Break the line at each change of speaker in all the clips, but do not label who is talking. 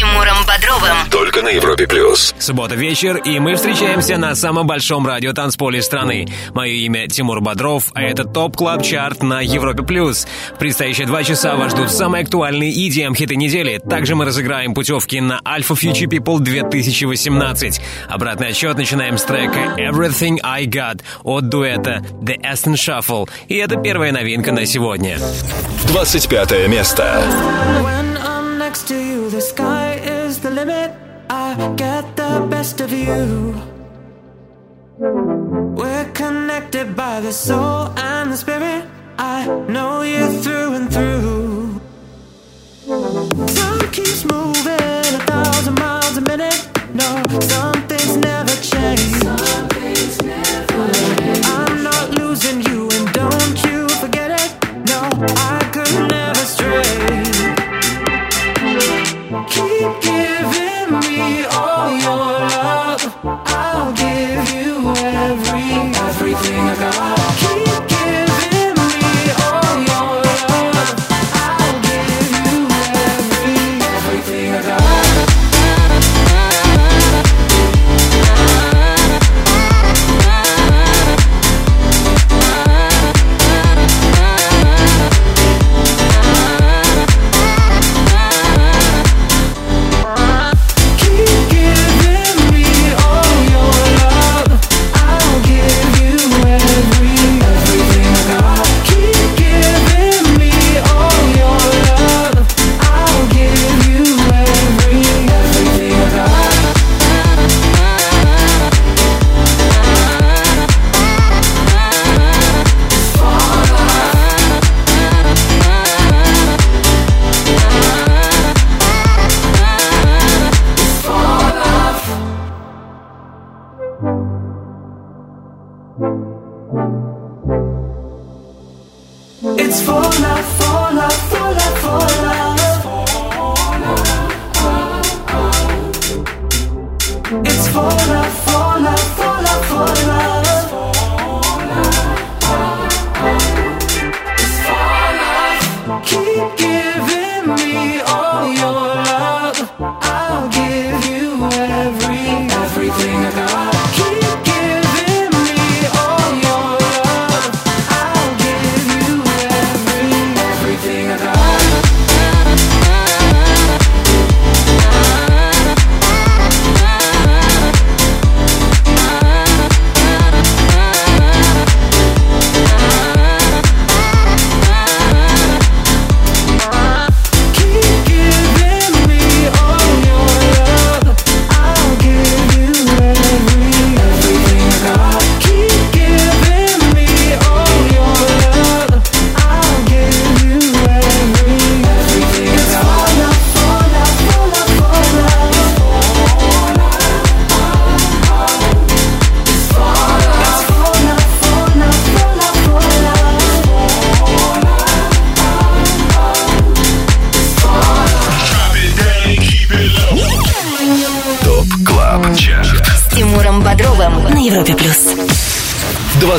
Тимуром Бодровым.
Только на Европе плюс.
Суббота вечер, и мы встречаемся на самом большом радио танцполе страны. Мое имя Тимур Бодров, а это Top Club Chart на Европе плюс. В предстоящие два часа вас ждут самые актуальные EDM хиты недели. Также мы разыграем путевки на Alpha Future People 2018. Обратный отсчет начинаем с трека Everything I Got от дуэта The Aston Shuffle. И это первая новинка на сегодня.
25 место.
Next to you, the sky is the limit. I get the best of you. We're connected by the soul and the spirit. I know you through and through. Time keeps moving a thousand miles a minute. No, some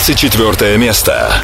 24 место.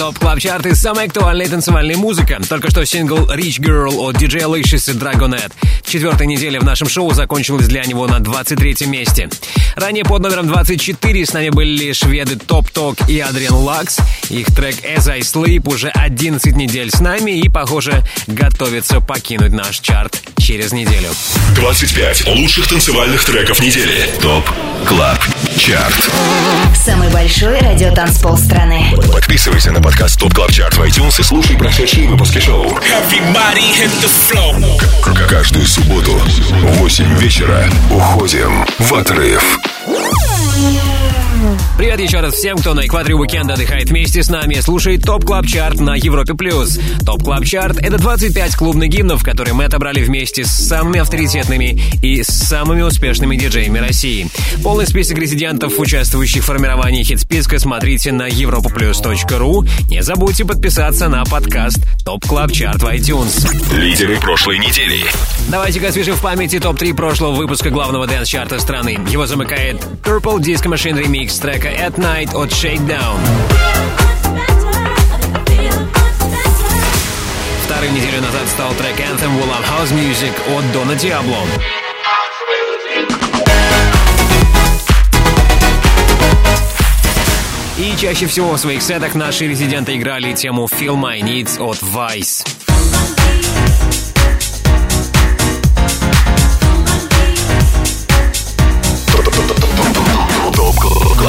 Top Club Chart и самая актуальная танцевальная музыка. Только что сингл Rich Girl от DJ Licious и Dragonette. Четвертая неделя в нашем шоу закончилась для него на 23 месте. Ранее под номером 24 с нами были шведы Топ Ток и Adrian Lux. Их трек As I Sleep уже 11 недель с нами и, похоже, готовится покинуть наш чарт через неделю.
25 лучших танцевальных треков недели. Top
Club Chart.
Самый большой радиотанцпол страны.
Подписывайся на подкаст Top Club Chart в iTunes и слушай прошедшие выпуски шоу. Каждую субботу в 8 вечера уходим в отрыв. Yeah.
Привет еще раз всем, кто на экваторе уикенда отдыхает вместе с нами, и слушает Top Club Chart на Европе плюс. Top Club Chart — это 25 клубных гимнов, которые мы отобрали вместе с самыми авторитетными и самыми успешными диджеями России. Полный список резидентов, участвующих в формировании хит-списка, смотрите на europaplus.ru. Не забудьте подписаться на подкаст Top Club Chart в iTunes.
Лидеры прошлой недели.
Давайте-ка освежим в памяти топ-3 прошлого выпуска главного дэнс-чарта страны. Его замыкает Purple Disco Machine Remix трека At Night от Shakedown. Вторым неделю назад стал трек Anthem We Love House Music от Дона Диабло. И чаще всего в своих сетах наши резиденты играли тему Feel My Needs от Vice.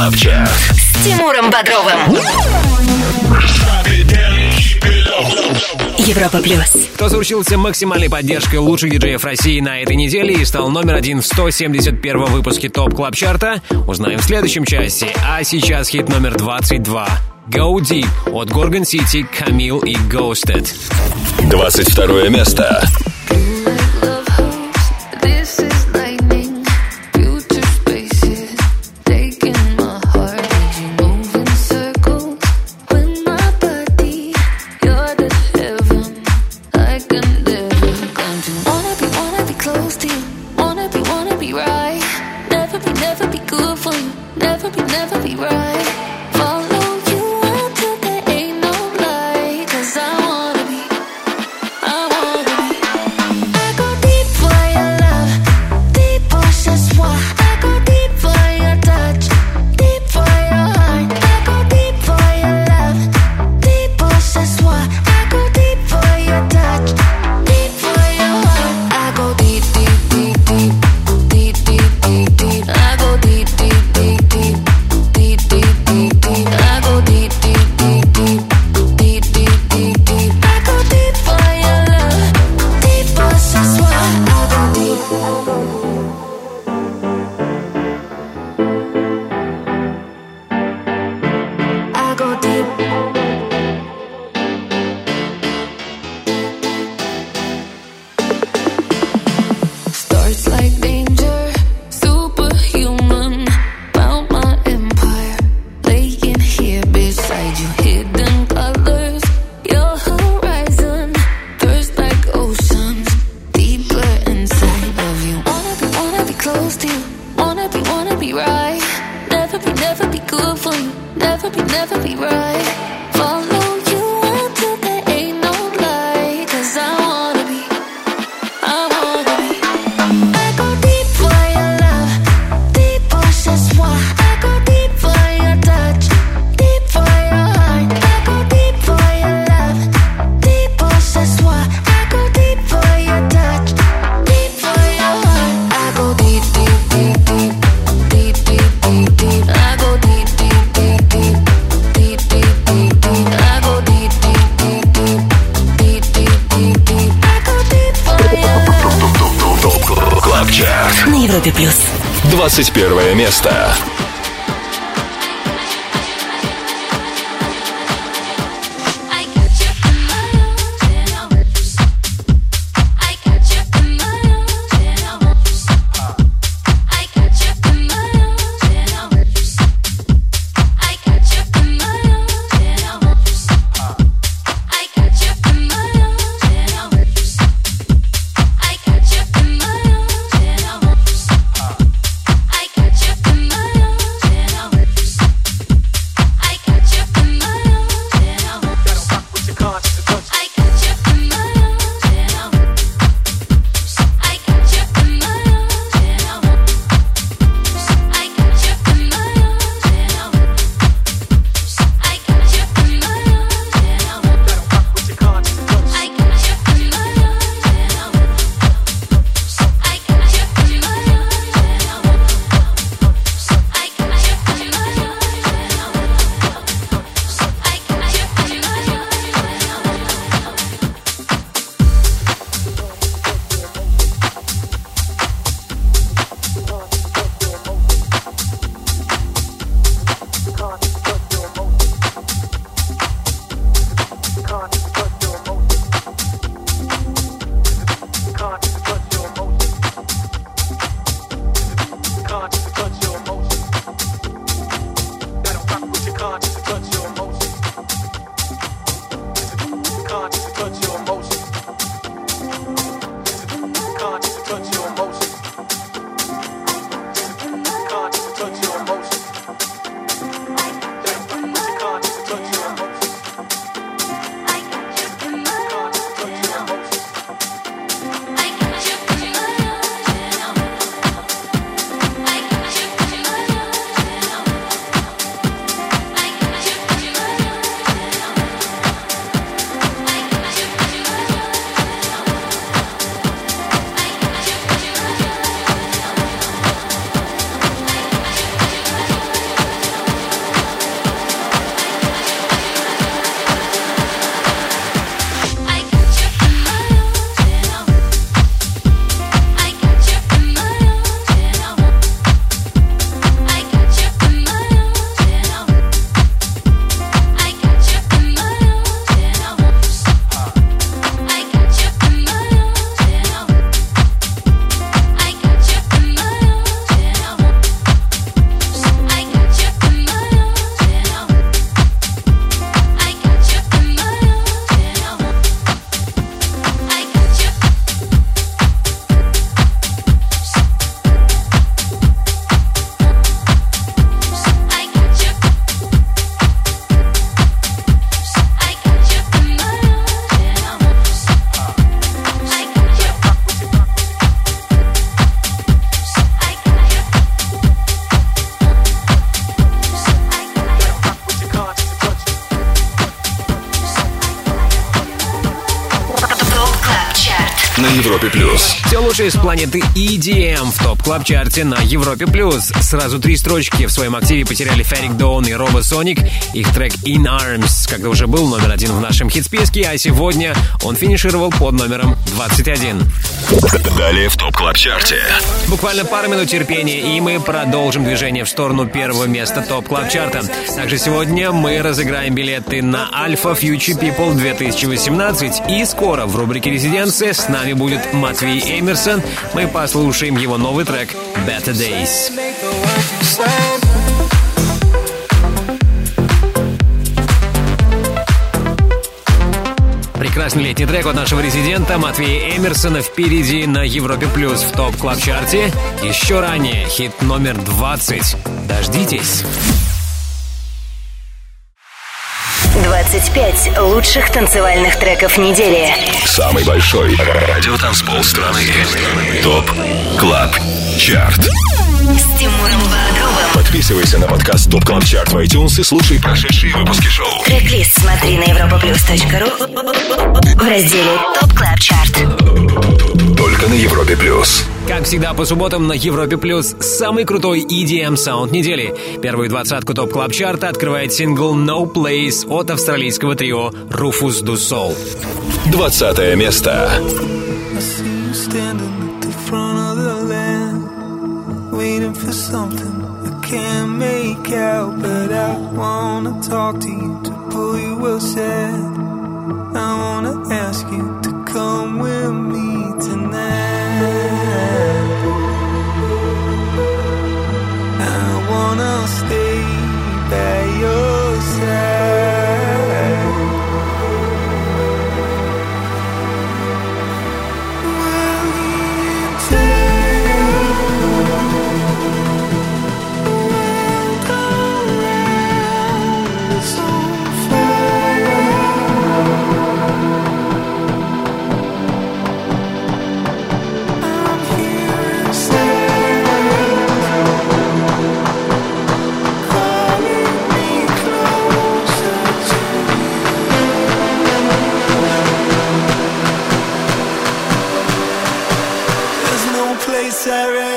Club Chart
с Тимуром Бодровым. Европа Плюс.
Кто заручился максимальной поддержкой лучших диджеев России на этой неделе и стал номер один в 171 выпуске Top Club Chart а, узнаем в следующем части. А сейчас хит номер 22. Go Deep от Горгон Сити, Камил и Ghosted.
22 место. 21
лучшее из планеты EDM в Top Club Chart е на Европе плюс. Сразу три строчки в своем активе потеряли Ferreck Dawn и Robosonic. Их трек In Arms, когда уже был номер один в нашем хит-списке, а сегодня он финишировал под номером 21.
Далее в Top Club Chart е.
Буквально пару минут терпения, и мы продолжим движение в сторону первого места Top Club Chart а. Также сегодня мы разыграем билеты на Alpha Future People 2018. И скоро в рубрике «Резиденция» с нами будет Матвей Эмерсон. Мы послушаем его новый трек «Better Days». Прекрасный летний трек от нашего резидента Матвея Эмерсона впереди на Европе Плюс в топ клаб чарте Еще ранее хит номер 20. Дождитесь.
25 лучших танцевальных треков недели.
Самый большой радиотанцпол страны. Top Club Chart.
С Тимуром Бодровым.
Подписывайся на подкаст Top Club Chart в iTunes и слушай прошедшие выпуски шоу.
Трек-лист смотри на europaplus.ru в разделе Top Club Chart.
Только на Европе плюс.
Как всегда, по субботам на Европе Плюс самый крутой EDM саунд недели. Первую двадцатку Top Club Chart а открывает сингл No Place от австралийского трио Rufus Du Sol.
20 место.
I see you standing at the front of the land, waiting for something can't make out. But I wanna talk to you to pull you aside. I wanna ask you to come with me tonight. I wanna stay by your side.
sharing.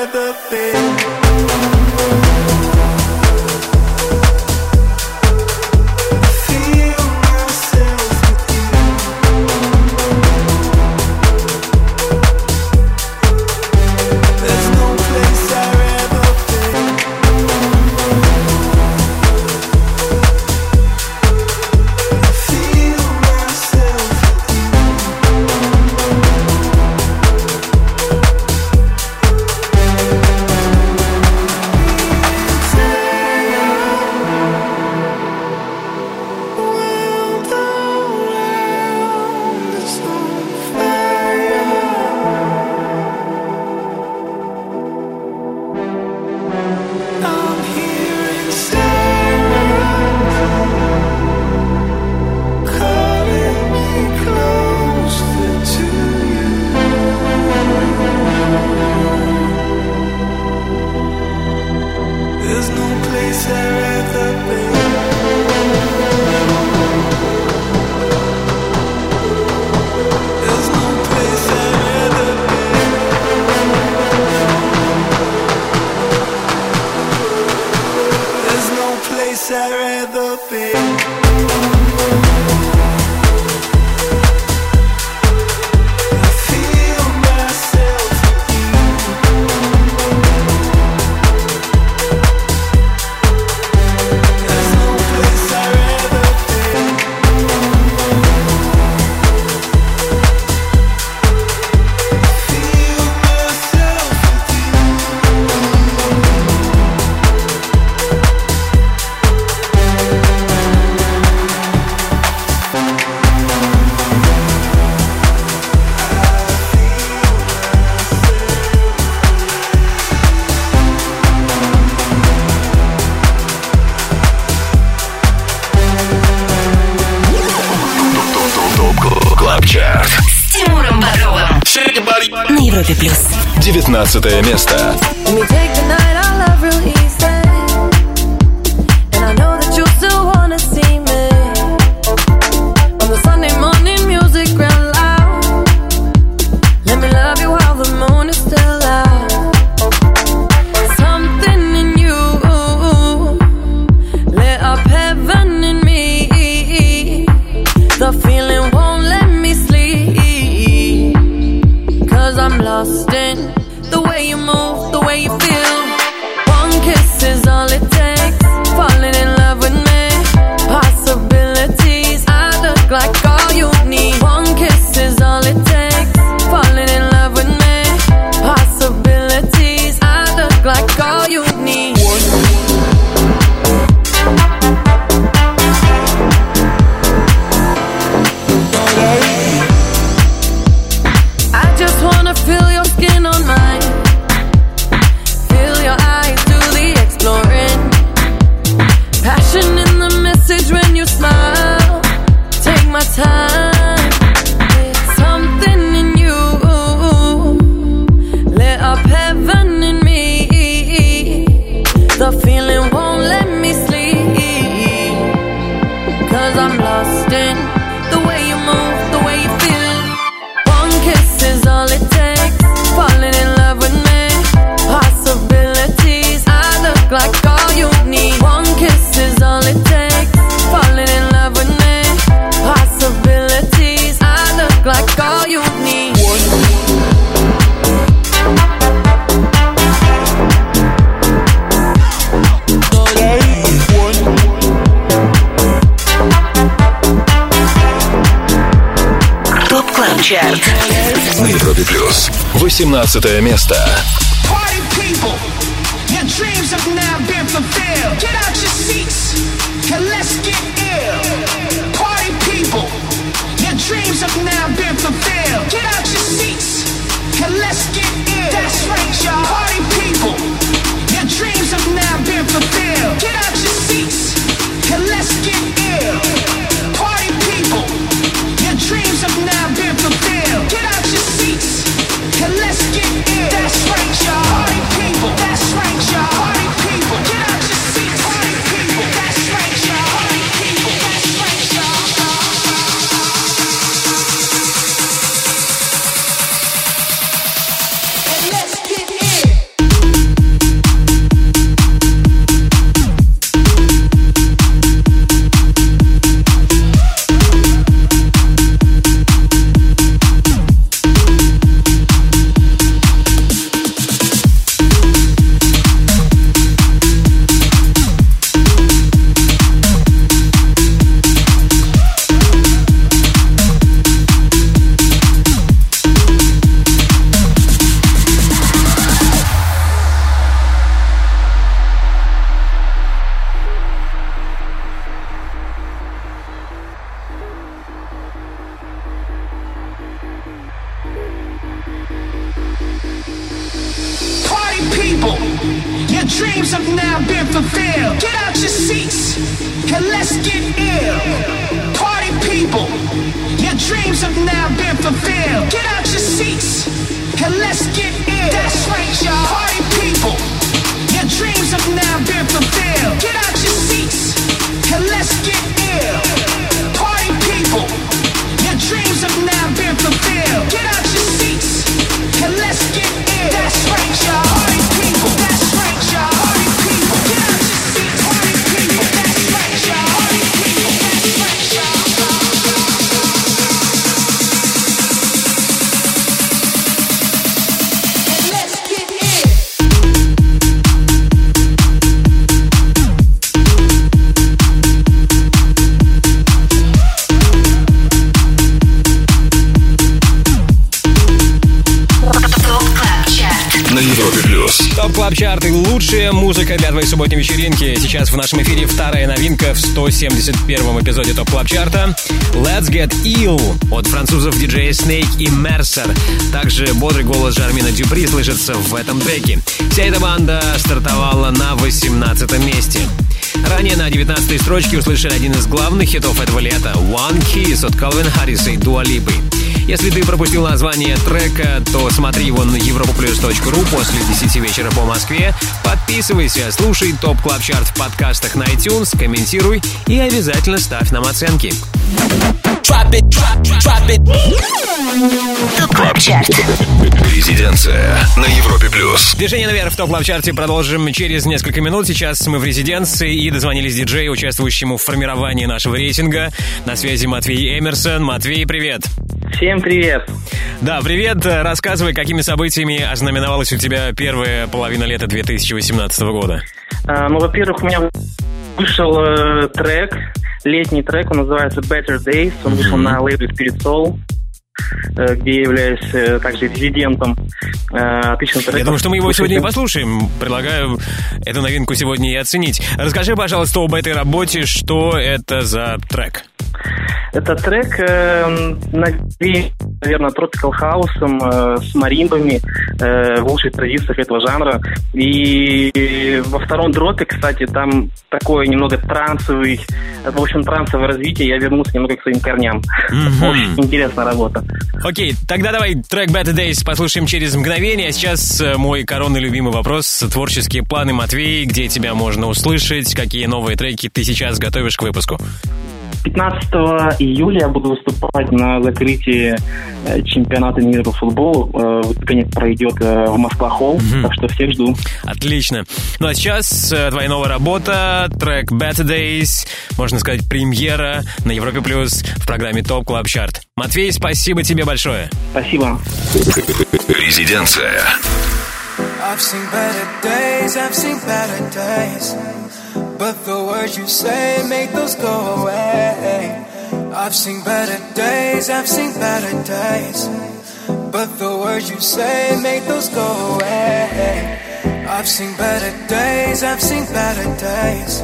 19
место.
71-м эпизоде Top Club Chart а «Let's Get Ill»
от французов DJ Snake и Mercer. Также бодрый голос Джермейна Дюпри слышится в этом треке. Вся эта банда стартовала на 18 месте. Ранее на 19 строчке услышали один из главных хитов этого лета «One Kiss» от Калвин Харриса и Дуа Липы. Если ты пропустил название трека, то смотри его на europaplus.ru после 10 вечера по Москве, по Подписывайся, слушай Top Club Chart в подкастах на iTunes, комментируй и обязательно ставь нам оценки.
Top Club Chart.
Резиденция на Европе плюс.
Движение наверх в Top Club Chart е продолжим через несколько минут. Сейчас мы в резиденции и дозвонились диджею, участвующему в формировании нашего рейтинга. На связи Матвей Эмерсон. Матвей, привет.
Всем привет.
Да, привет. Рассказывай, какими событиями ознаменовалась у тебя первая половина лета 2018 года.
А, ну, во-первых, у меня вышел э, трек, летний трек, он называется Better Days, он вышел на лейбле Spirit Soul, э, где я являюсь э, также резидентом. Э, Отличный трек.
Я думаю, что мы его сегодня и послушаем. Предлагаю эту новинку сегодня и оценить. Расскажи, пожалуйста, об этой работе, что это за трек.
Это трек э, наверное, Tropical House э, с маримбами э, в лучших традициях этого жанра. И во втором дропе, кстати, там такое немного трансовый, в общем, трансовое развитие. Я вернулся немного к своим корням. Очень интересная работа.
Окей, тогда давай трек Better Days послушаем через мгновение. А сейчас э, мой коронный любимый вопрос. Творческие планы, Матвей, где тебя можно услышать, какие новые треки ты сейчас готовишь к выпуску?
15 июля я буду выступать на закрытии э, чемпионата мира по футболу. Э, Выступление пройдет э, в Москва-холл, так что всех жду.
Отлично. Ну а сейчас твоя новая работа, трек Better Days, можно сказать, премьера на Европе Плюс в программе Top Club Chart. Матвей, спасибо тебе большое.
Спасибо.
Резиденция.
I've seen better days, I've seen better days. But the words you say make those go away. I've seen better days, I've seen better days. But the words you say make those go away. I've seen better days, I've seen better days.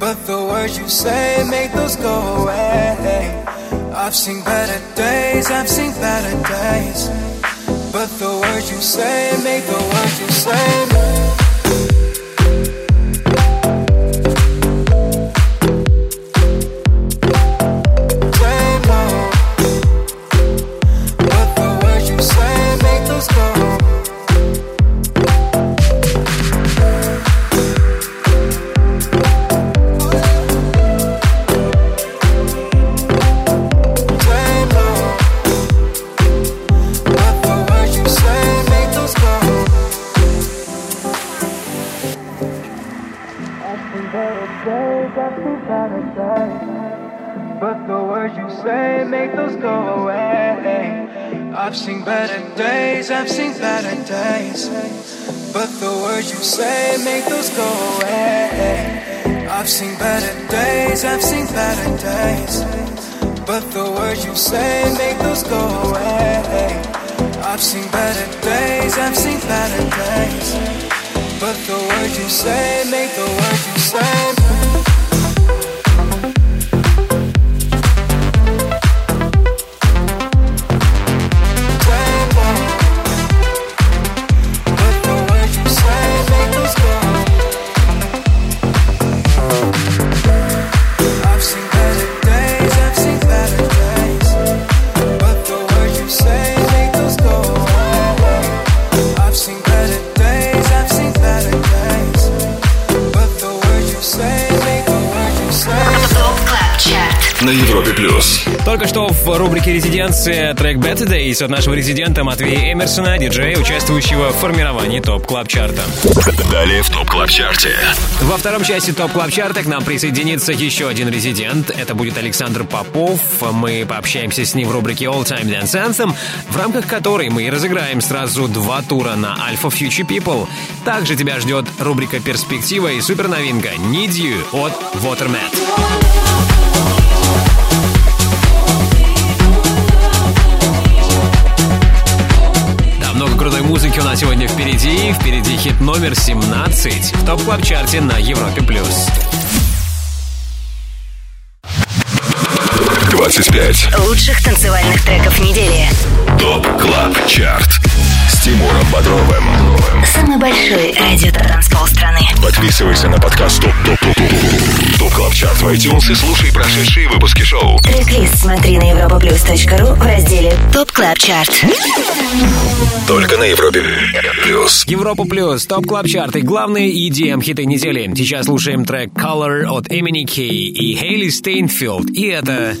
But the words you say make those go away. I've seen better days, I've seen better days. But the words you say make the words you say. Say But the words you say make those go away. I've seen better days, I've seen better days. But the words you say make those go away. I've seen better days, I've seen better days. But the words you say make those go away. I've seen better days, I've seen better days. But the words you say make the words you say.
Только что в рубрике «Резиденция» трек Better Days от нашего резидента Матвея Эмерсона, диджея, участвующего в формировании Top Club Chart а.
Далее в Top Club Chart е.
Во втором части Top Club Chart а к нам присоединится еще один резидент. Это будет Александр Попов. Мы пообщаемся с ним в рубрике All Time Dance Anthem, в рамках которой мы разыграем сразу два тура на Alpha Future People. Также тебя ждет рубрика «Перспектива» и суперновинка Need You от Watermat. Крутой музыки у нас сегодня впереди. Впереди хит номер 17 в Top Club Chart е на Европе+. плюс.
25.
Лучших танцевальных треков недели.
Top Club Chart. С Тимуром Бодровым.
Самый большой радиотанцпол страны.
Подписывайся на подкаст Top Top Top Top Top Club Chart в iTunes и слушай прошедшие выпуски шоу.
Трек-лист смотри на europaplus.ru в разделе Top Club Chart.
Только на Европе плюс.
Европа плюс, Top Club Chart, главные EDM хиты недели. Сейчас слушаем трек Color от MNEK и Хейли Стейнфилд. И это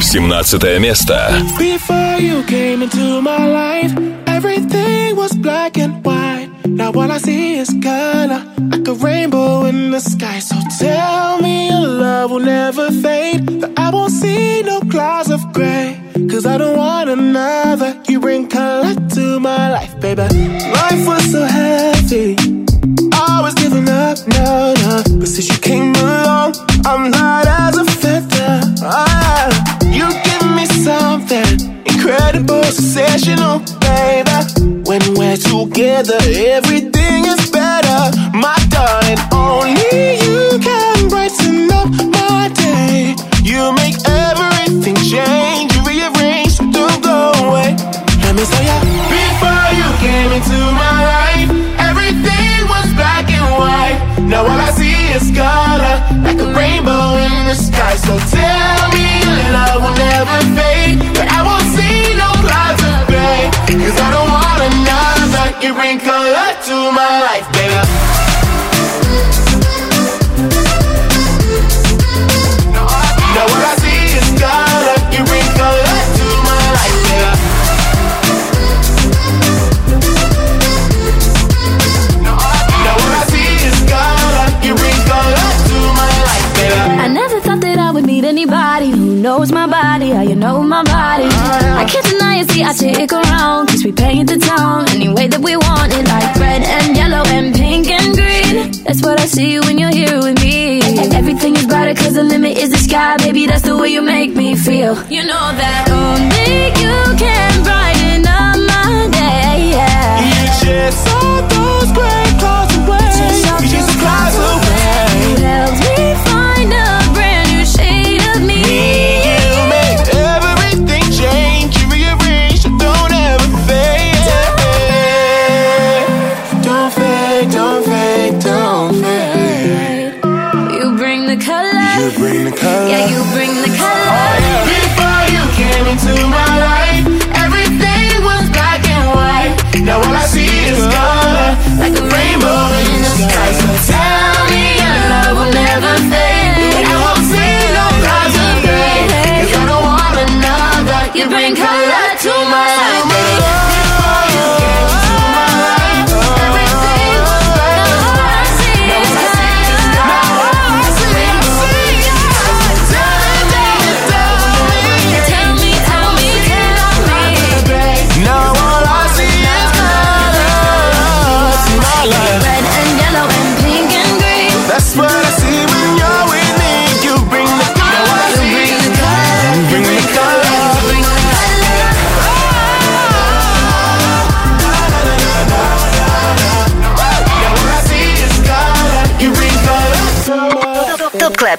17 место.
Before you came into my life, everything was black and white. Now all I see is color, like a rainbow in the sky. So tell me your love will never fade, that I won't see no clouds of gray. Cause I don't want another. You bring color to my life, baby. Life was so heavy. I was giving up, no, no. But since you came along, I'm not as a feather. Ah, you give me something incredible, sensational, baby. When we're together, everything is better. My darling, only you can brighten up my day. You make everything change, you rearrange, don't go away. Let me say ya. Before you came into my life, everything was black and white. Now all I see is color, like a rainbow in the sky. So tell me love will never fade, but I won't see no clouds of gray. Cause I don't want another. You bring color to my life, baby.
anybody who knows my body, how you know my body. I can't deny it, see, I stick around, cause we paint the town any way that we want it, like red and yellow and pink and green. That's what I see when you're here with me. Everything is brighter, cause the limit is the sky, baby, that's the way you make me feel. You know that only you can brighten up my day, yeah.
You just saw those gray clouds away. You just saw those clouds
away.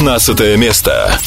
15 место.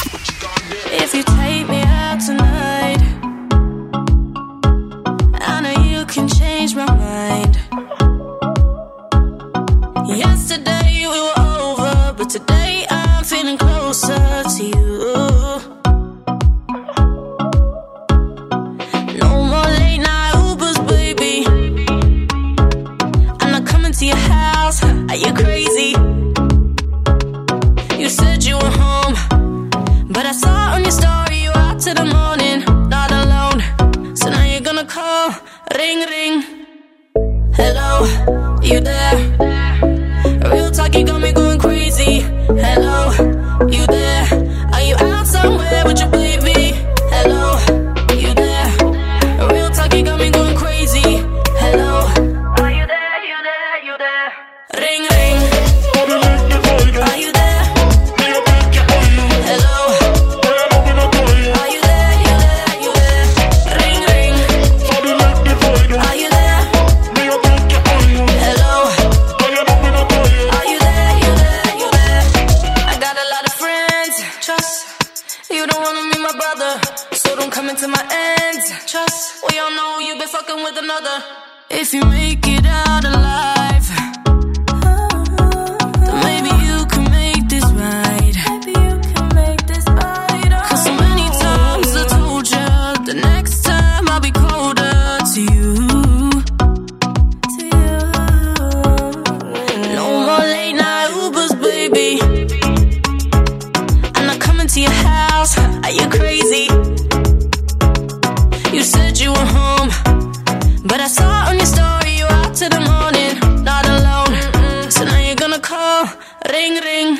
Ring ring.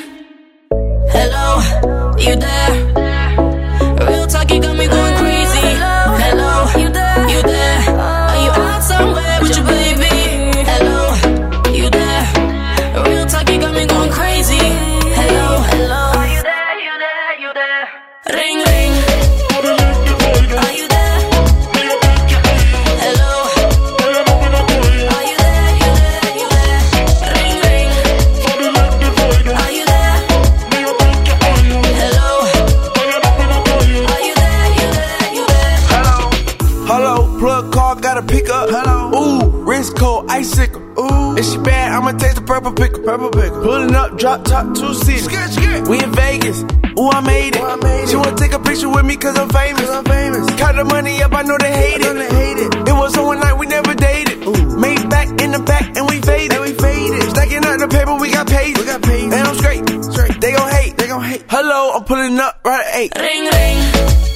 Hello, you there?
Purple pickle. Purple pickle. Pulling up, drop top, two seats. We in Vegas. Ooh, I made it. She wanna take a picture with me cause I'm famous. I'm famous. Count the money up, I know they hate it. They hate it. It was on one night, we never dated. Ooh. Made back in the back and we faded. And we faded. Stacking out the paper, we got paid. We got paid. And I'm straight. Straight. They gon' hate. They gon' hate. Hello, I'm pulling up right at eight.
Ring ring.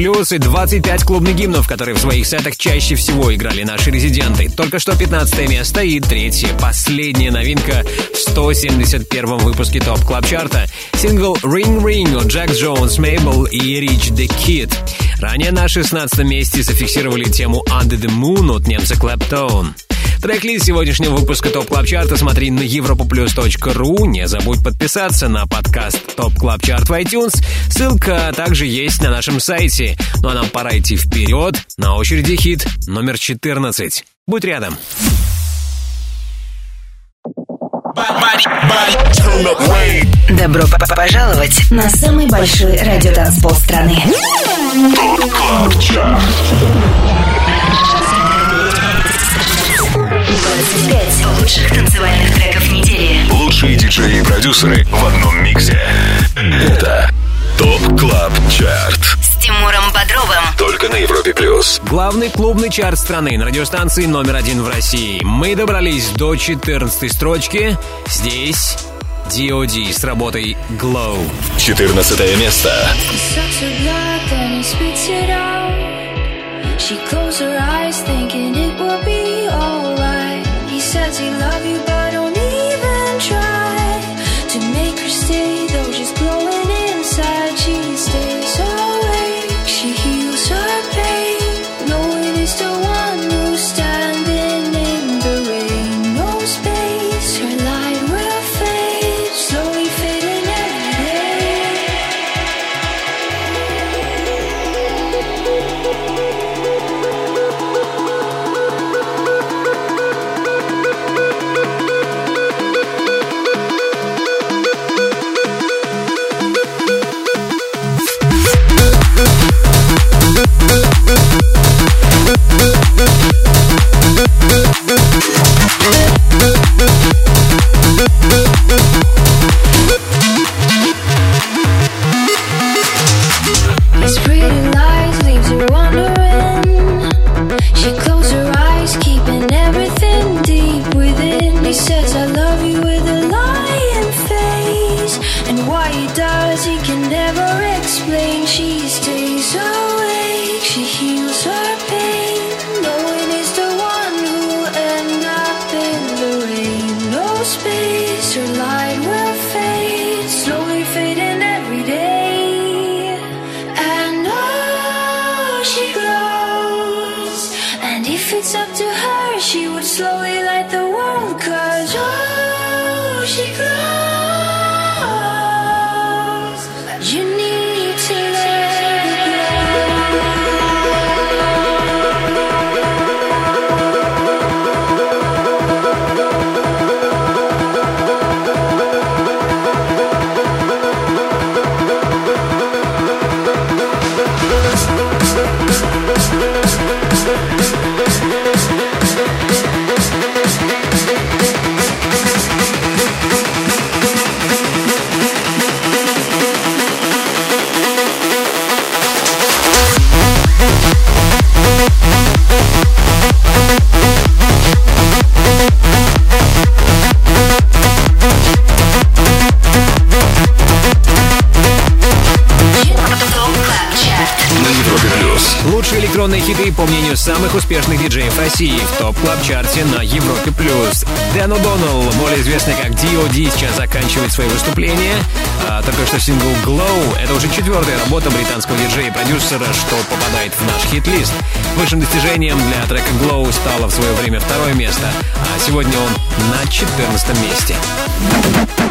Плюс
и 25 клубных гимнов, которые в своих сетах чаще всего играли наши резиденты. Только что 15 место и третья, последняя новинка в 171 выпуске Top Club Chart а. Сингл Ring Ring от Джекс Джонс, Мейбл и Rich the Kid. Ранее на 16 месте зафиксировали тему Under the Moon от немца Claptone. Трек-лист сегодняшнего выпуска Top Club Chart а смотри на europaplus.ru. Не забудь подписаться на подкаст Top Club Chart в iTunes. Ссылка также есть на нашем сайте. Ну а нам пора идти вперед. На очереди хит номер 14. Будь рядом.
Добро п -п пожаловать на самый большой радиотанцпол страны. 25 лучших танцевальных треков недели.
Лучшие диджеи и продюсеры в одном миксе. Это ТОП КЛАБ ЧАРТ
с Тимуром Бодровым.
Только на Европе Плюс.
Главный клубный чарт страны на радиостанции номер один в России. Мы добрались до 14 строчки. Здесь DOD с работой Glow.
14 место.
She closed her eyes thinking it would be says he love you,
России, в Top Club Chart е
на Европе+. плюс.
Дэн более известный как D.O.D., сейчас заканчивает свое выступление. А, только что сингл «Glow» — это уже четвертая работа британского диджея и продюсера, что попадает в наш хит-лист. Высшим достижением для трека «Glow» стало в свое время второе место, а сегодня он на 14 месте.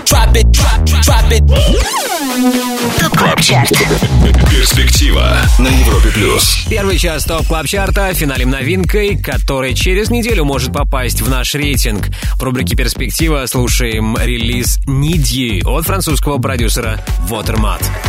Drop it, drop, drop it. Перспектива на Европе плюс.
Первый час Top Club Chart а финалим новинкой, который через неделю может попасть в наш рейтинг. В рубрике «Перспектива» слушаем релиз «Need You» от французского продюсера Watermat.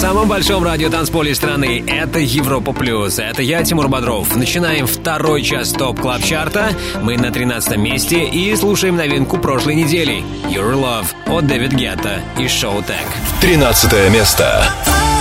Самом большом радио танцполе страны. Это Европа Плюс. Это я, Тимур Бодров. Начинаем второй час Top Club Chart а. Мы на 13 месте и слушаем новинку прошлой недели. Your Love от Дэвид Гетта и Шоу Тек.
13 место.
ТОП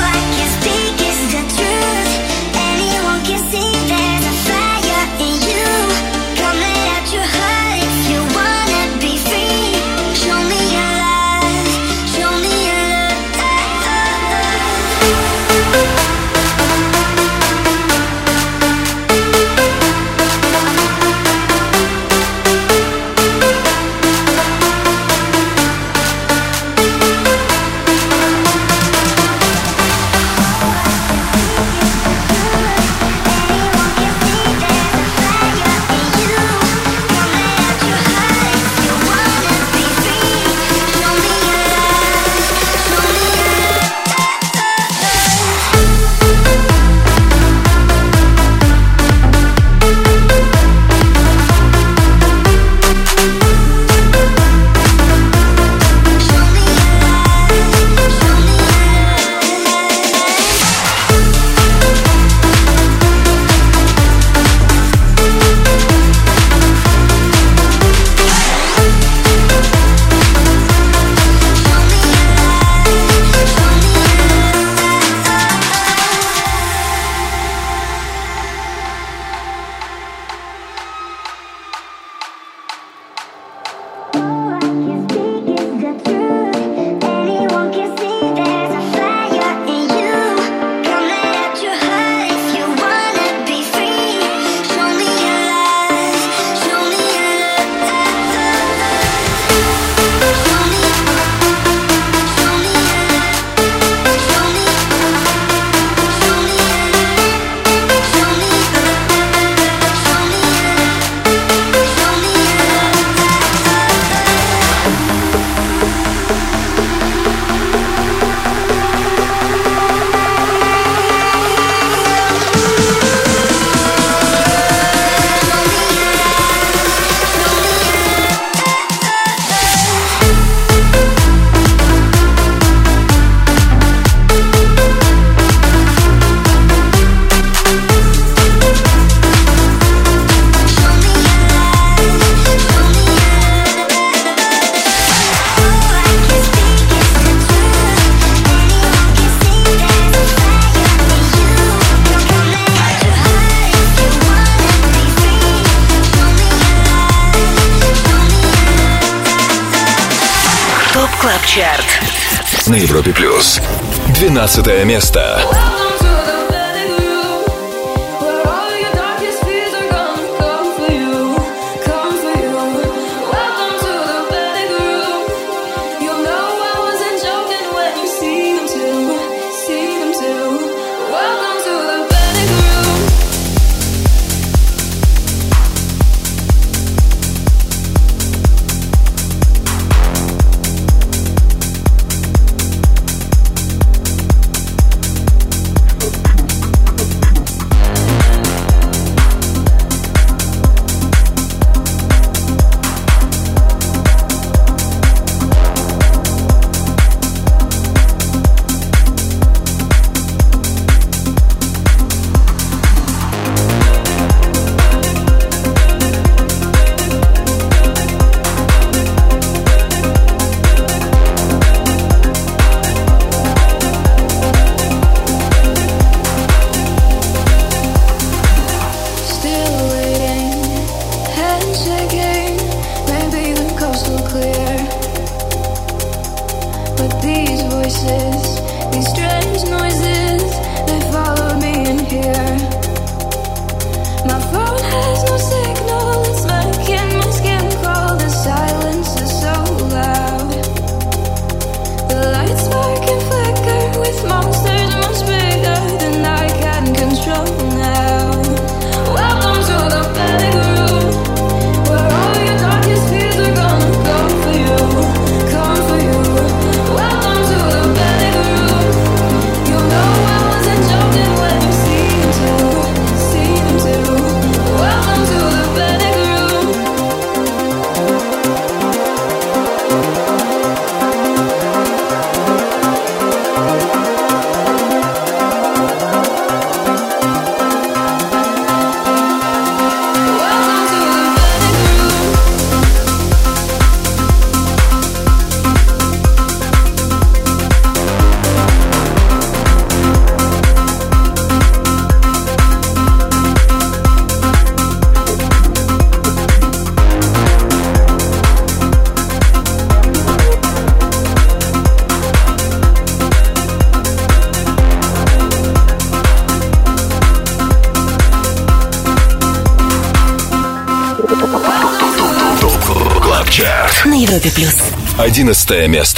Клаб.
На Европе Плюс. 12 место.
Одиннадцатое место.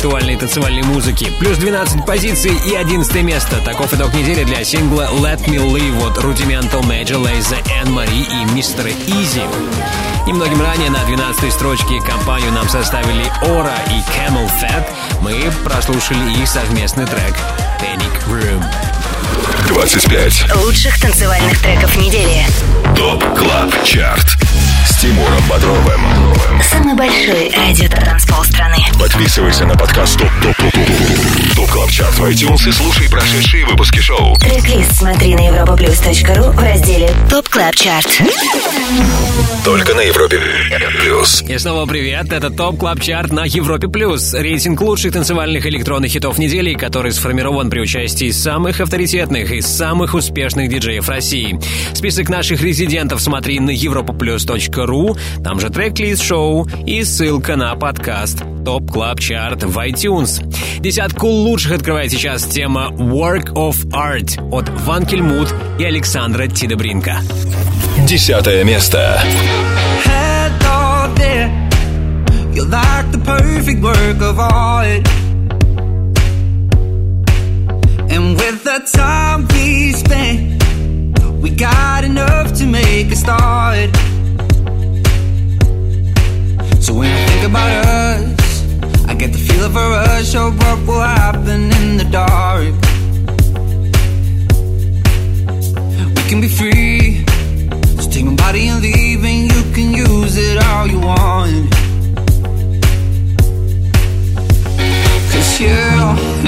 Актуальной танцевальной музыки. Плюс 12 позиций и 11 место. Таков итог недели для сингла Let Me Live от Rudimental Major Lazer, Энн Мари и Мистера Изи. Немногим ранее на 12 строчке компанию нам составили Ора и Camel Fat. Мы прослушали их совместный трек Panic Room.
25.
Лучших танцевальных треков недели.
ТОП КЛАБ ЧАРТ Тимуром Бодровым.
Самый большой радиотанцпол страны.
Подписывайся на подкаст Top Top Top Club Chart в iTunes и слушай прошедшие выпуски шоу.
Трек-лист смотри на europaplus.ru в разделе Top Club Chart.
Только на Европе плюс.
И снова привет, это Top Club Chart на Европе Плюс. Рейтинг лучших танцевальных электронных хитов недели, который сформирован при участии самых авторитетных и самых успешных диджеев России. Список наших резидентов смотри на europaplus.ru, там же трек-лист шоу и ссылка на подкаст Top Club Chart в iTunes. Десятку лучших открывает сейчас тема Work of Art от Ван Кельмут и Александра Тидебринка.
Десятое место.
Hello there. You're like the perfect work of art. And with the time we spent, we got enough to make a start. So when I think about us, I get the feel of a rush of what will happen in the dark. We can be free. Just take my body and leave, and you can use it all you want. Cause you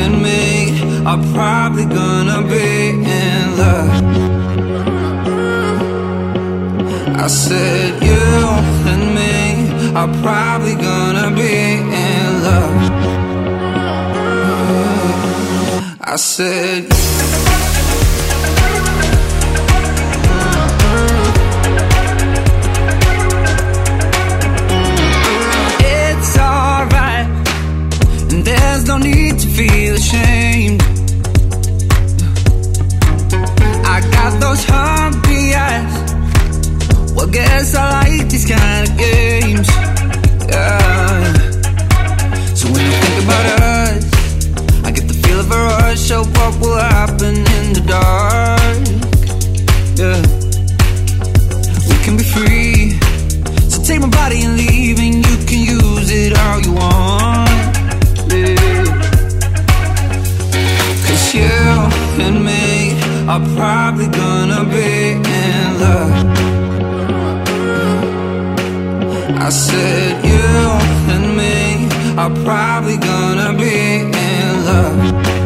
and me are probably gonna be in love. I said you and me are probably gonna be. I said it's alright, and there's no need to feel ashamed. I got those hungry eyes. Well, guess I like these kind of games. Yeah about us. I get the feel of a rush, so what will happen in the dark? Yeah. We can be free. So take my body and leave, and you can use it all you want. Yeah. Cause you and me are probably gonna be in love. I said you and me are probably gonna be in love.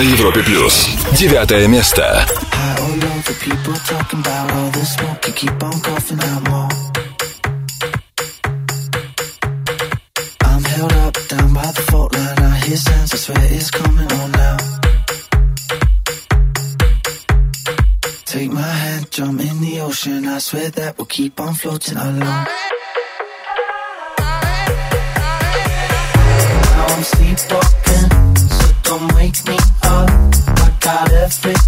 на Европе плюс. Девятое место.
Take my hand, jump in the ocean. I swear that we'll keep on floating along. Now I'm sleepwalking, so don't wake me
that's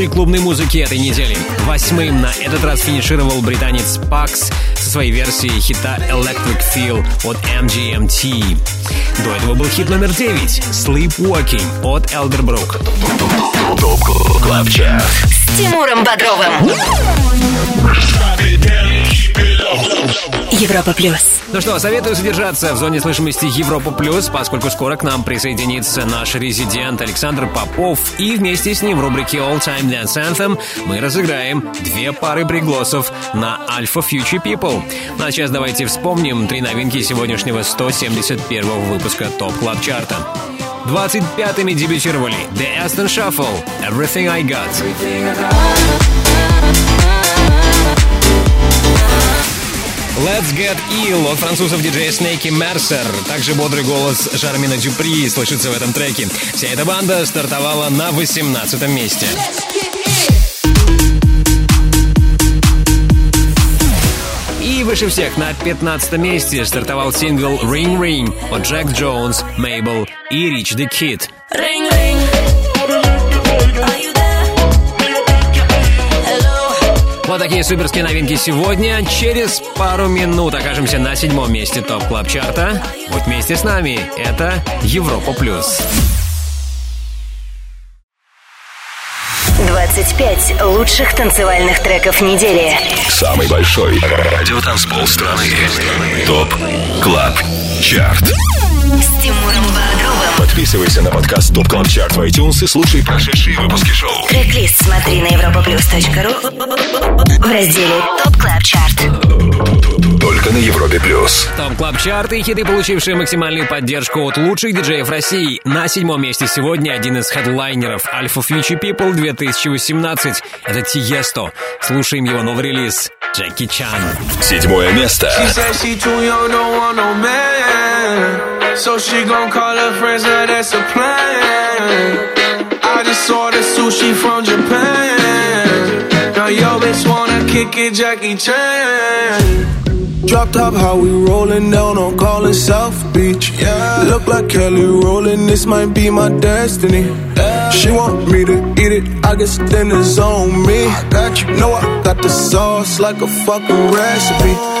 лучшей клубной музыки этой недели. Восьмым на этот раз финишировал британец Pax со своей версией хита Electric Feel от MGMT. До этого был хит номер 9 Sleepwalking от Elderbrook.
С Тимуром Бодровым. Европа плюс.
Ну что, советую задержаться в зоне слышимости Европа Плюс, поскольку скоро к нам присоединится наш резидент Александр Попов, и вместе с ним в рубрике All Time Dance Anthem мы разыграем две пары пригласов на Alpha Future People. Ну а сейчас давайте вспомним три новинки сегодняшнего 171 выпуска Top Club Chart а. 25-ми дебютировали The Aston Shuffle, Everything I Got. Let's Get Ill от французов диджея Снейк и Мерсер. Также бодрый голос Джермейна Дюпри слышится в этом треке. Вся эта банда стартовала на 18 месте. И выше всех на 15 месте стартовал сингл Ring Ring от Джекс Джонс, Мейбл и Rich the Kid.
Ring, ring.
Вот такие суперские новинки сегодня. Через пару минут окажемся на седьмом месте Top Club Chart а. Будь вместе с нами. Это Европа Плюс.
25 лучших танцевальных треков недели.
Самый большой радиотанцпол страны. Top Club Chart.
С Тимуром Бодровым.
Подписывайся на подкаст Top Club Chart в iTunes и слушай прошедшие выпуски шоу.
Трек-лист смотри на europaplus.ru в разделе Top Club Chart.
Только на Европе плюс.
Top Club Chart и хиты, получившие максимальную поддержку от лучших диджеев России. На седьмом месте сегодня один из хедлайнеров Alpha Future People 2018. Это Тиесто. Слушаем его новый релиз. Джеки Чан.
Седьмое место.
She said she too young, don't want no man. So she gon' call her friends, now that's a plan. I just ordered sushi from Japan. Now yo bitch wanna kick it, Jackie Chan. Drop top, how we rollin' down on callin' South Beach. Yeah. Look like Kelly rollin', this might be my destiny. She want me to eat it, I guess it's on me. I got you, know I got the sauce like a fucking recipe.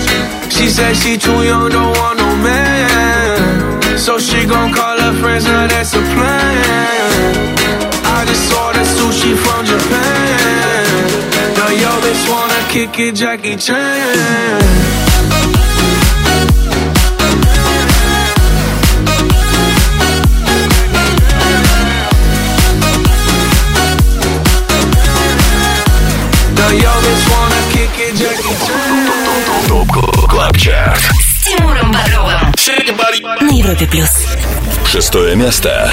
She said she too young, don't want no man. So she gon' call her friends, now that's a plan. I just saw ordered sushi from Japan. Now yo bitch wanna kick it, Jackie Chan. Now yo bitch wanna kick it, Jackie Chan.
ТОП КЛАБ ЧАРТ.
С Тимуром Бодровым. На Европе плюс.
Шестое место.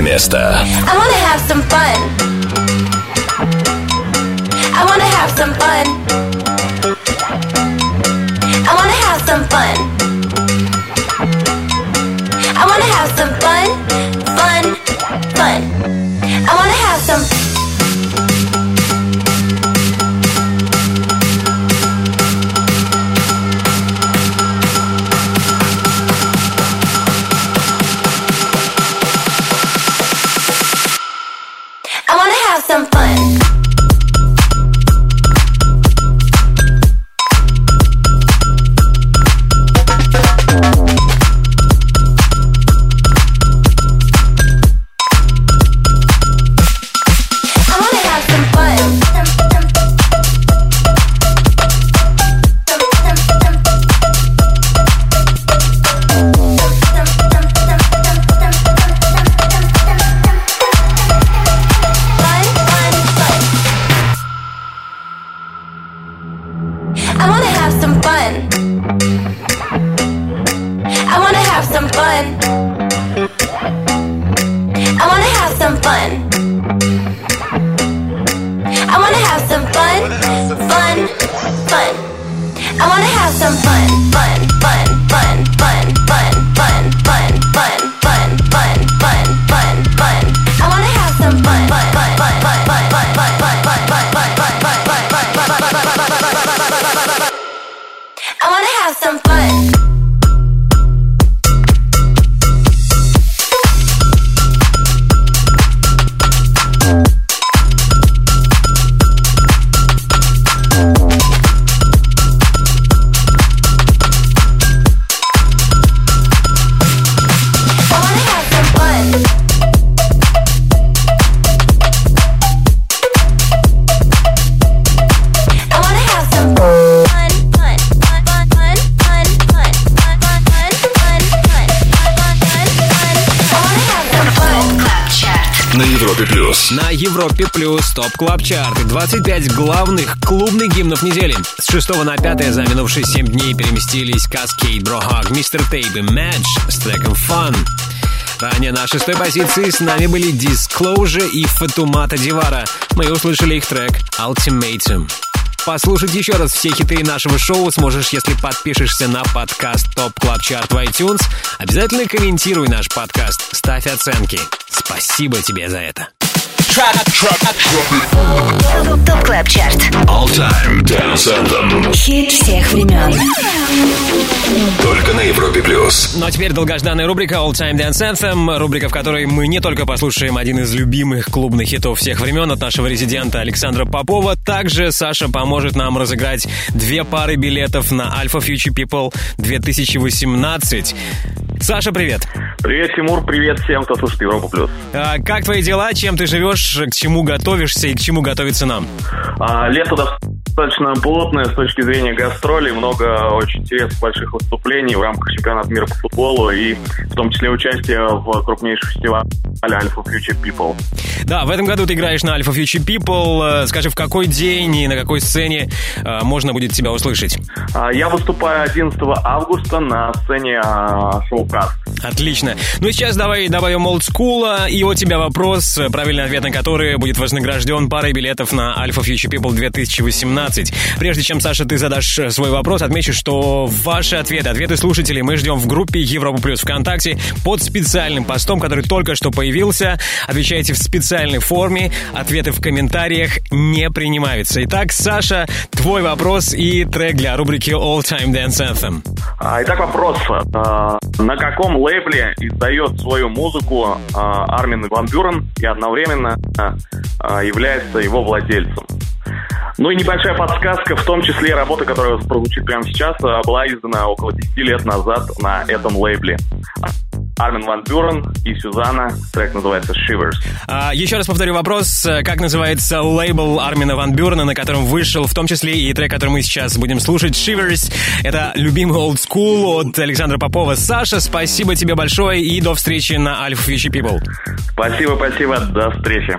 Место.
got some
топ клаб чарты 25 главных клубных гимнов недели. С 6 на 5 за минувшие 7 дней переместились Cascade, Брохак, Мистер Тейп и Мэдж с треком Fun. Ранее на шестой позиции с нами были Disclosure и Фатумата Дивара. Мы услышали их трек Ultimatum. Послушать еще раз все хиты нашего шоу сможешь, если подпишешься на подкаст Top Club Chart в iTunes. Обязательно комментируй наш подкаст, ставь оценки. Спасибо тебе за это.
Top Club Chart.
All Time Dance Anthem.
Хит всех времен.
Только на Европе плюс.
Ну а теперь долгожданная рубрика All Time Dance Anthem, рубрика, в которой мы не только послушаем один из любимых клубных хитов всех времен от нашего резидента Александра Попова, также Саша поможет нам разыграть две пары билетов на Alpha Future People 2018. Саша, привет.
Привет, Тимур, привет всем, кто слушает Европу Плюс.
А, как твои дела? Чем ты живешь? К чему готовишься и к чему готовиться нам?
А, лето достаточно плотное с точки зрения гастролей, много очень интересных больших выступлений в рамках чемпионата мира по футболу и в том числе участие в крупнейшем фестивале Alpha Future People.
Да, в этом году ты играешь на Alpha Future People. Э, Скажи, в какой день и на какой сцене э, можно будет тебя услышать?
А, Я выступаю 11 августа на сцене а, шоу-каст.
Отлично. Ну и сейчас давай добавим олдскула. И у тебя вопрос, э, правильный ответ на который будет вознагражден парой билетов на Alpha Future People 2018. Прежде чем, Саша, ты задашь э, свой вопрос, отмечу, что ваши ответы, ответы слушателей мы ждем в группе Европа Плюс ВКонтакте под специальным постом, который только что появился. Отвечайте в специальной форме. Ответы в комментариях не принимаются. Итак, Саша, твой вопрос и трек для рубрики All Time Dance Anthem.
А, Итак, вопрос. А, На каком лейбле издает свою музыку а, Армин Ван Бюрен и одновременно является его владельцем? Ну и небольшая подсказка, в том числе работа, которая прозвучит прямо сейчас, а, была издана около 10 лет назад на этом лейбле. Армин Ван Бюрен и Сюзанна. Трек называется Shivers.
А, еще раз повторю вопрос, э, как называется лейбл Армина Ван Бюрна, на котором вышел в том числе и трек, который мы сейчас будем слушать, Shivers. Это любимый old school от Александра Попова. Саша, спасибо тебе большое и до встречи на Alpha Future People.
Спасибо, спасибо. До встречи.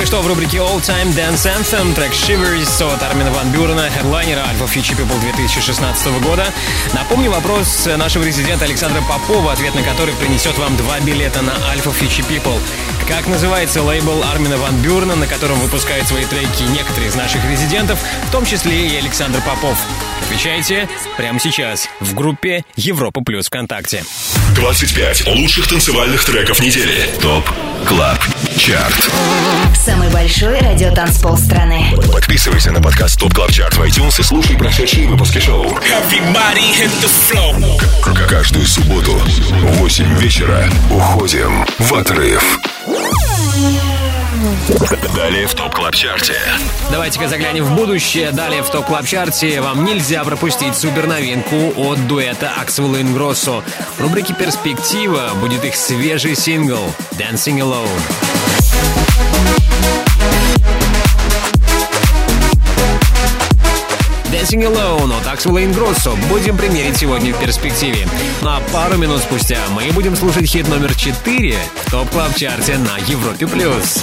Только что в рубрике All Time Dance Anthem трек Shivers от Армина Ван Бюрена, хедлайнера Alpha Future People 2016 года. Напомню вопрос нашего резидента Александра Попова, ответ на который принесет вам два билета на Alpha Future People. Как называется лейбл Армина Ван Бюрена, на котором выпускают свои треки некоторые из наших резидентов, в том числе и Александр Попов? Отвечайте прямо сейчас в группе Европа Плюс ВКонтакте.
25 лучших танцевальных треков недели. ТОП КЛАБ ЧАРТ.
Самый большой радиотанцпол страны
Подписывайся на подкаст ТОП КЛАБ ЧАРТ в iTunes и слушай прошедшие выпуски шоу. Каждую субботу в 8 вечера уходим в отрыв. Далее в ТОП КЛАБ ЧАРТе.
Давайте-ка заглянем в будущее. Далее в топ клаб чарте вам нельзя пропустить суперновинку от дуэта Аксвелл и Ингроссо. В рубрике «Перспектива» будет их свежий сингл «Dancing Alone». Dancing Alone от и Ингроссо будем примерить сегодня в перспективе. Ну а пару минут спустя мы будем слушать хит номер 4 в топ клаб чарте на Европе+. плюс.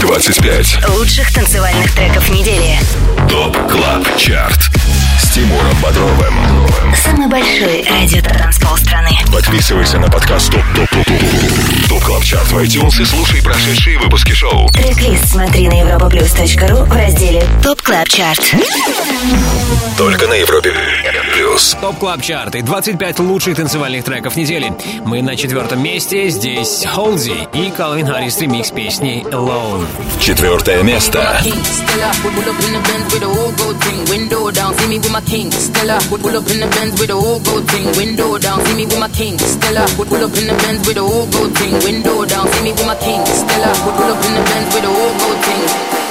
25
лучших танцевальных треков недели.
Top Club Chart с Тимуром Бодровым.
Самый большой радиотанцпол страны.
Подписывайся на подкаст Top Top Top Top Top Club Chart в iTunes и слушай прошедшие выпуски шоу.
Трек-лист смотри на europaplus.ru в разделе Top Club Chart.
Только на Европе плюс.
Top Club Chart и 25 лучших танцевальных треков недели. Мы на четвертом месте. Здесь Холзи и Калвин Харрис ремикс песни Alone.
Четвертое место.
Window down, see me with my king. Stella, pull pull up in the Benz with a whole gold thing, window down, see me with my king. Stella, pull pull up in the Benz with a whole gold thing, window down, see me with my king. Stella, pull pull up in the Benz with a whole gold thing.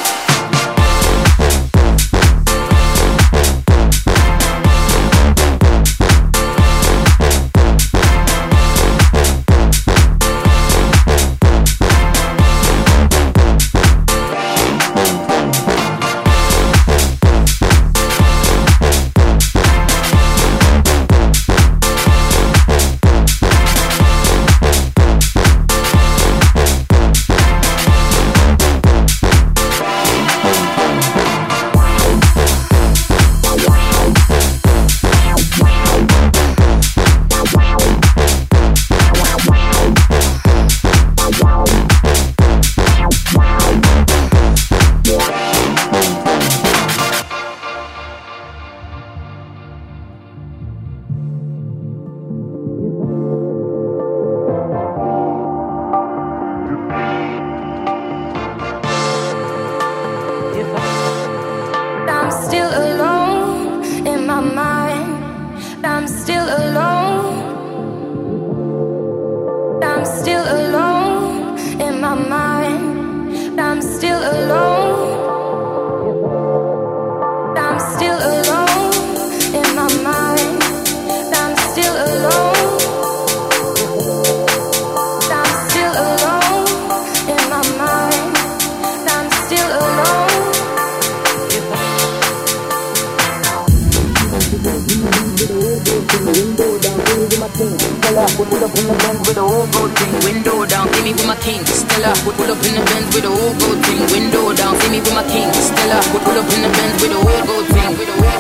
we the
one.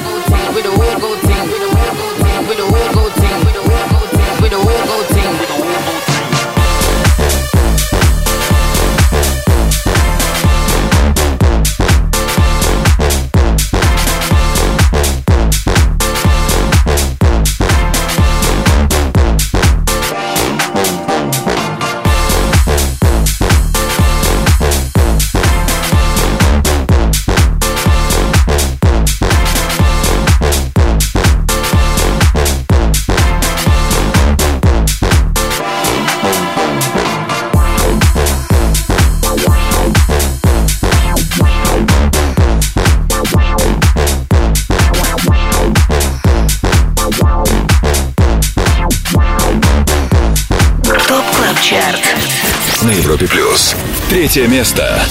Третье место.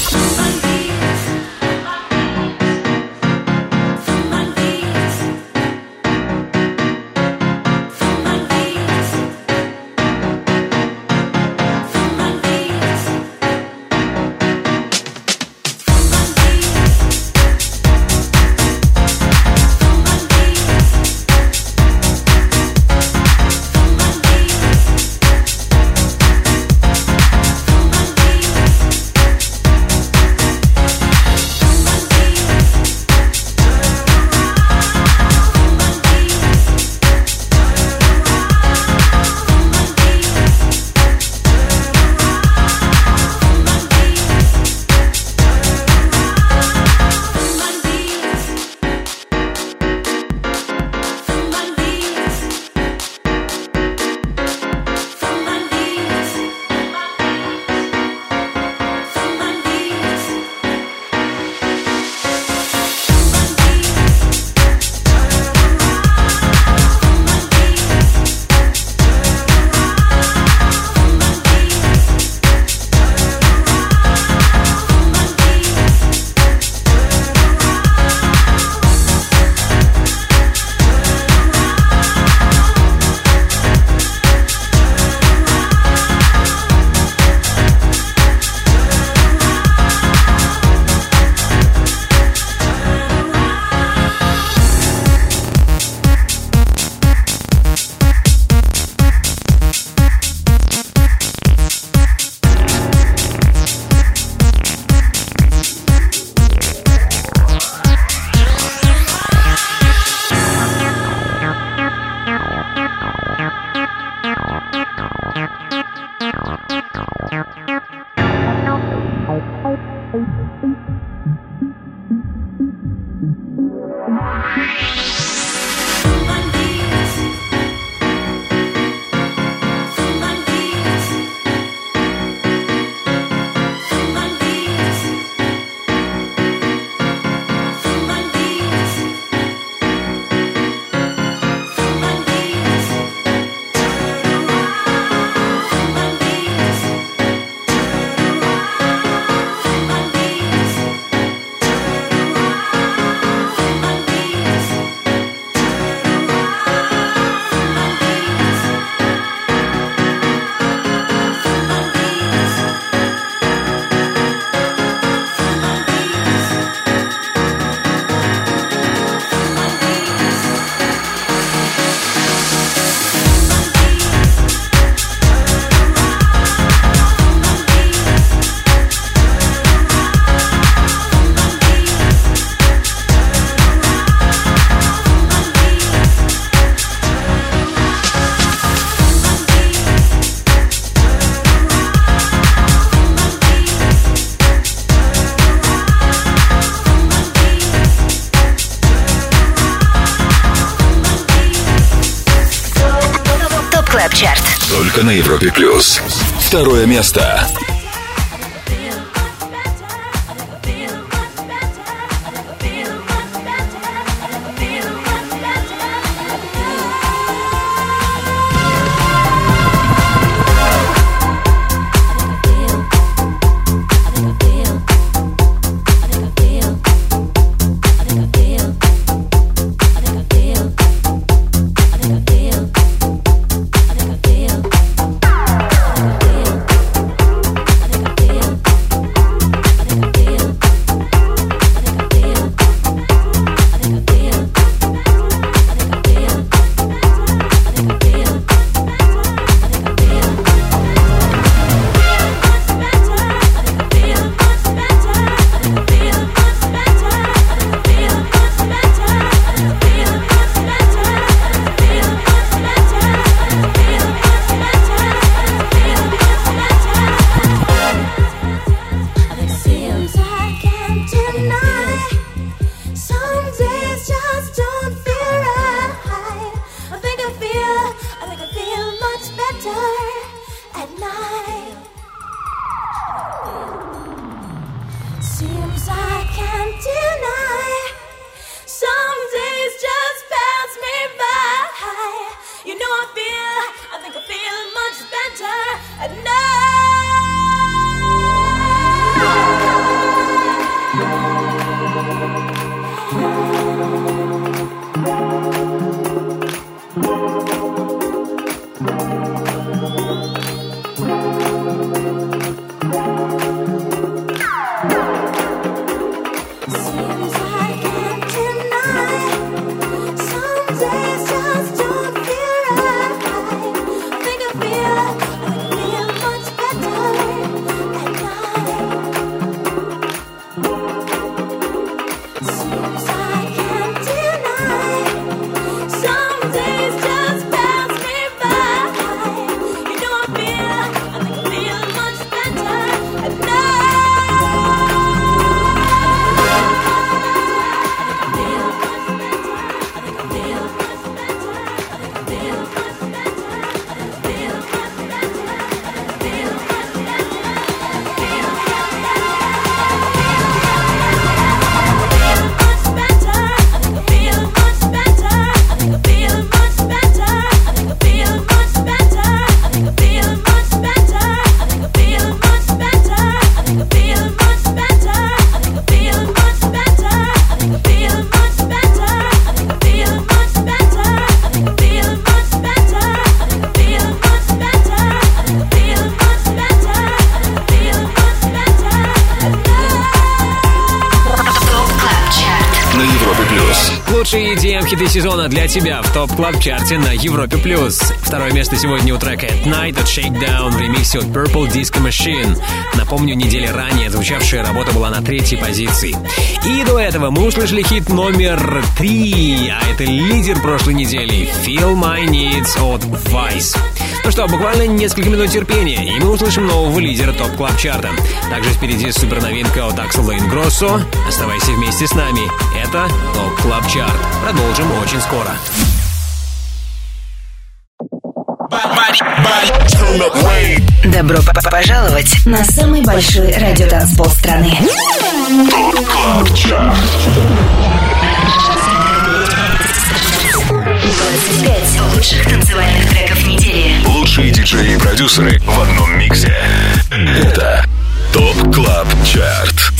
Европе плюс. Второе место.
Хиты сезона для тебя в топ клаб чарте на Европе плюс. Второе место сегодня у трека At Night от Shakedown в ремиксе от Purple Disco Machine. Напомню, недели ранее звучавшая работа была на третьей позиции. И до этого мы услышали хит номер три, а это лидер прошлой недели Feel My Needs от Vice. Ну что, буквально несколько минут терпения, и мы услышим нового лидера топ клаб чарта. Также впереди суперновинка от Axel Lane Grosso. Оставайся вместе с нами. Это Top Club Chart. Продолжим очень скоро.
Добро пожаловать на самый большой радиотанцпол страны.
Club Chart.
25 лучших танцевальных треков недели.
Лучшие диджеи и продюсеры в одном миксе. Это ТОП КЛАБ ЧАРТ.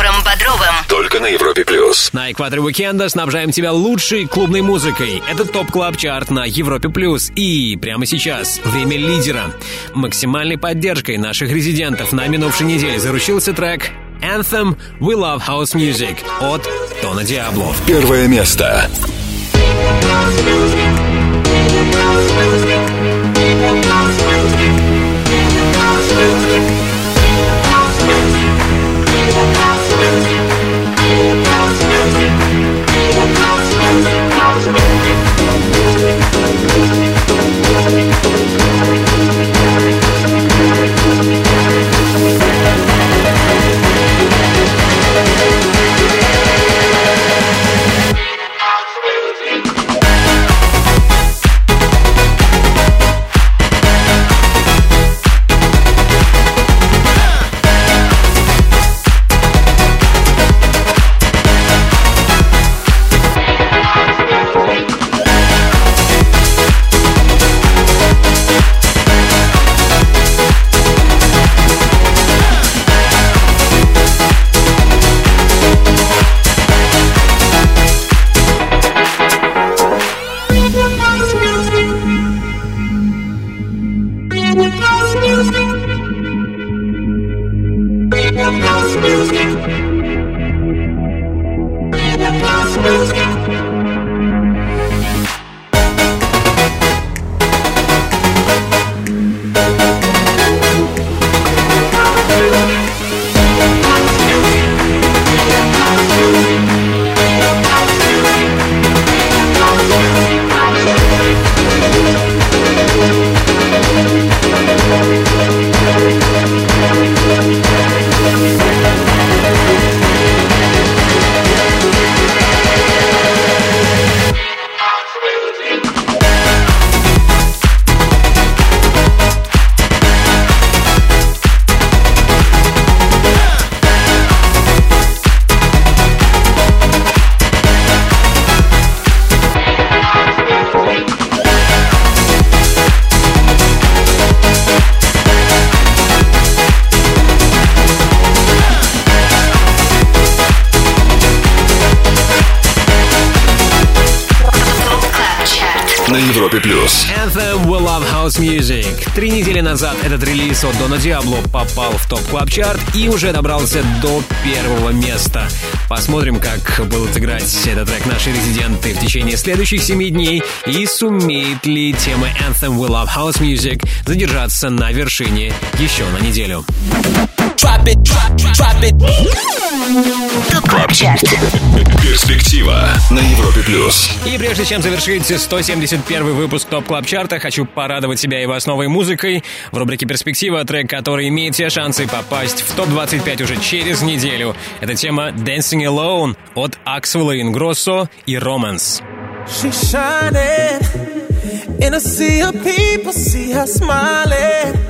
Артуром Бодровым.
Только на Европе плюс.
На экваторе уикенда снабжаем тебя лучшей клубной музыкой. Это топ клаб чарт на Европе плюс. И прямо сейчас время лидера. Максимальной поддержкой наших резидентов на минувшей неделе заручился трек Anthem We Love House Music от Тона Диабло.
Первое место.
Релиз от Дона Диабло попал в Top Club Chart и уже добрался до первого места. Посмотрим, как будут играть этот трек наши резиденты в течение следующих семи дней и сумеет ли тема Anthem We Love House Music задержаться на вершине еще на неделю.
Drop it, drop, drop it.
Club Chart. Перспектива на Европе плюс.
И прежде чем завершить 171 выпуск Top Club Chart а, хочу порадовать себя и вас новой музыкой. В рубрике «Перспектива» трек, который имеет все шансы попасть в ТОП-25 уже через неделю. Это тема «Dancing Alone» от Аксвелла Ингроссо и «Романс».
She's shining in a sea of people, see her smiling.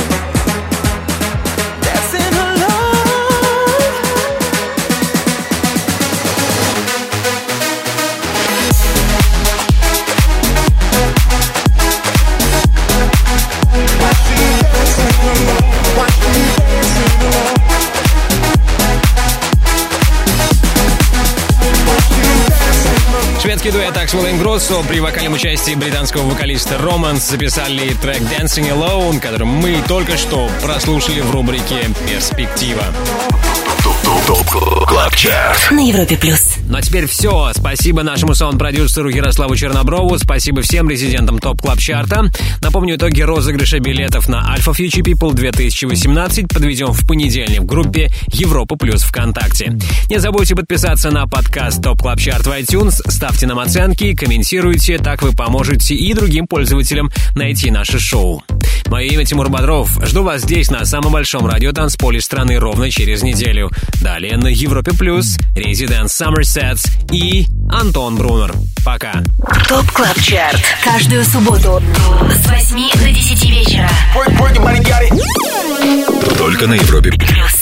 Axwell Ingrosso при вокальном участии британского вокалиста Романс записали трек Dancing Alone, который мы только что прослушали в рубрике «Перспектива».
На Европе плюс.
Ну а теперь все. Спасибо нашему саунд-продюсеру Ярославу Черноброву. Спасибо всем резидентам Top Club Chart а. Напомню, итоги розыгрыша билетов на Alfa Future People 2018 подведем в понедельник в группе Европа Плюс ВКонтакте. Не забудьте подписаться на подкаст Top Club Chart в iTunes, ставьте нам оценки, комментируйте, так вы поможете и другим пользователям найти наше шоу. Мое имя Тимур Бодров. Жду вас здесь, на самом большом радиотанцполе страны, ровно через неделю. Далее на Европе Плюс, Резидент Somersets и Антон Брунер. Пока.
Top Club Chart. Каждую субботу с 8 до 10 вечера.
Только на Европе Плюс.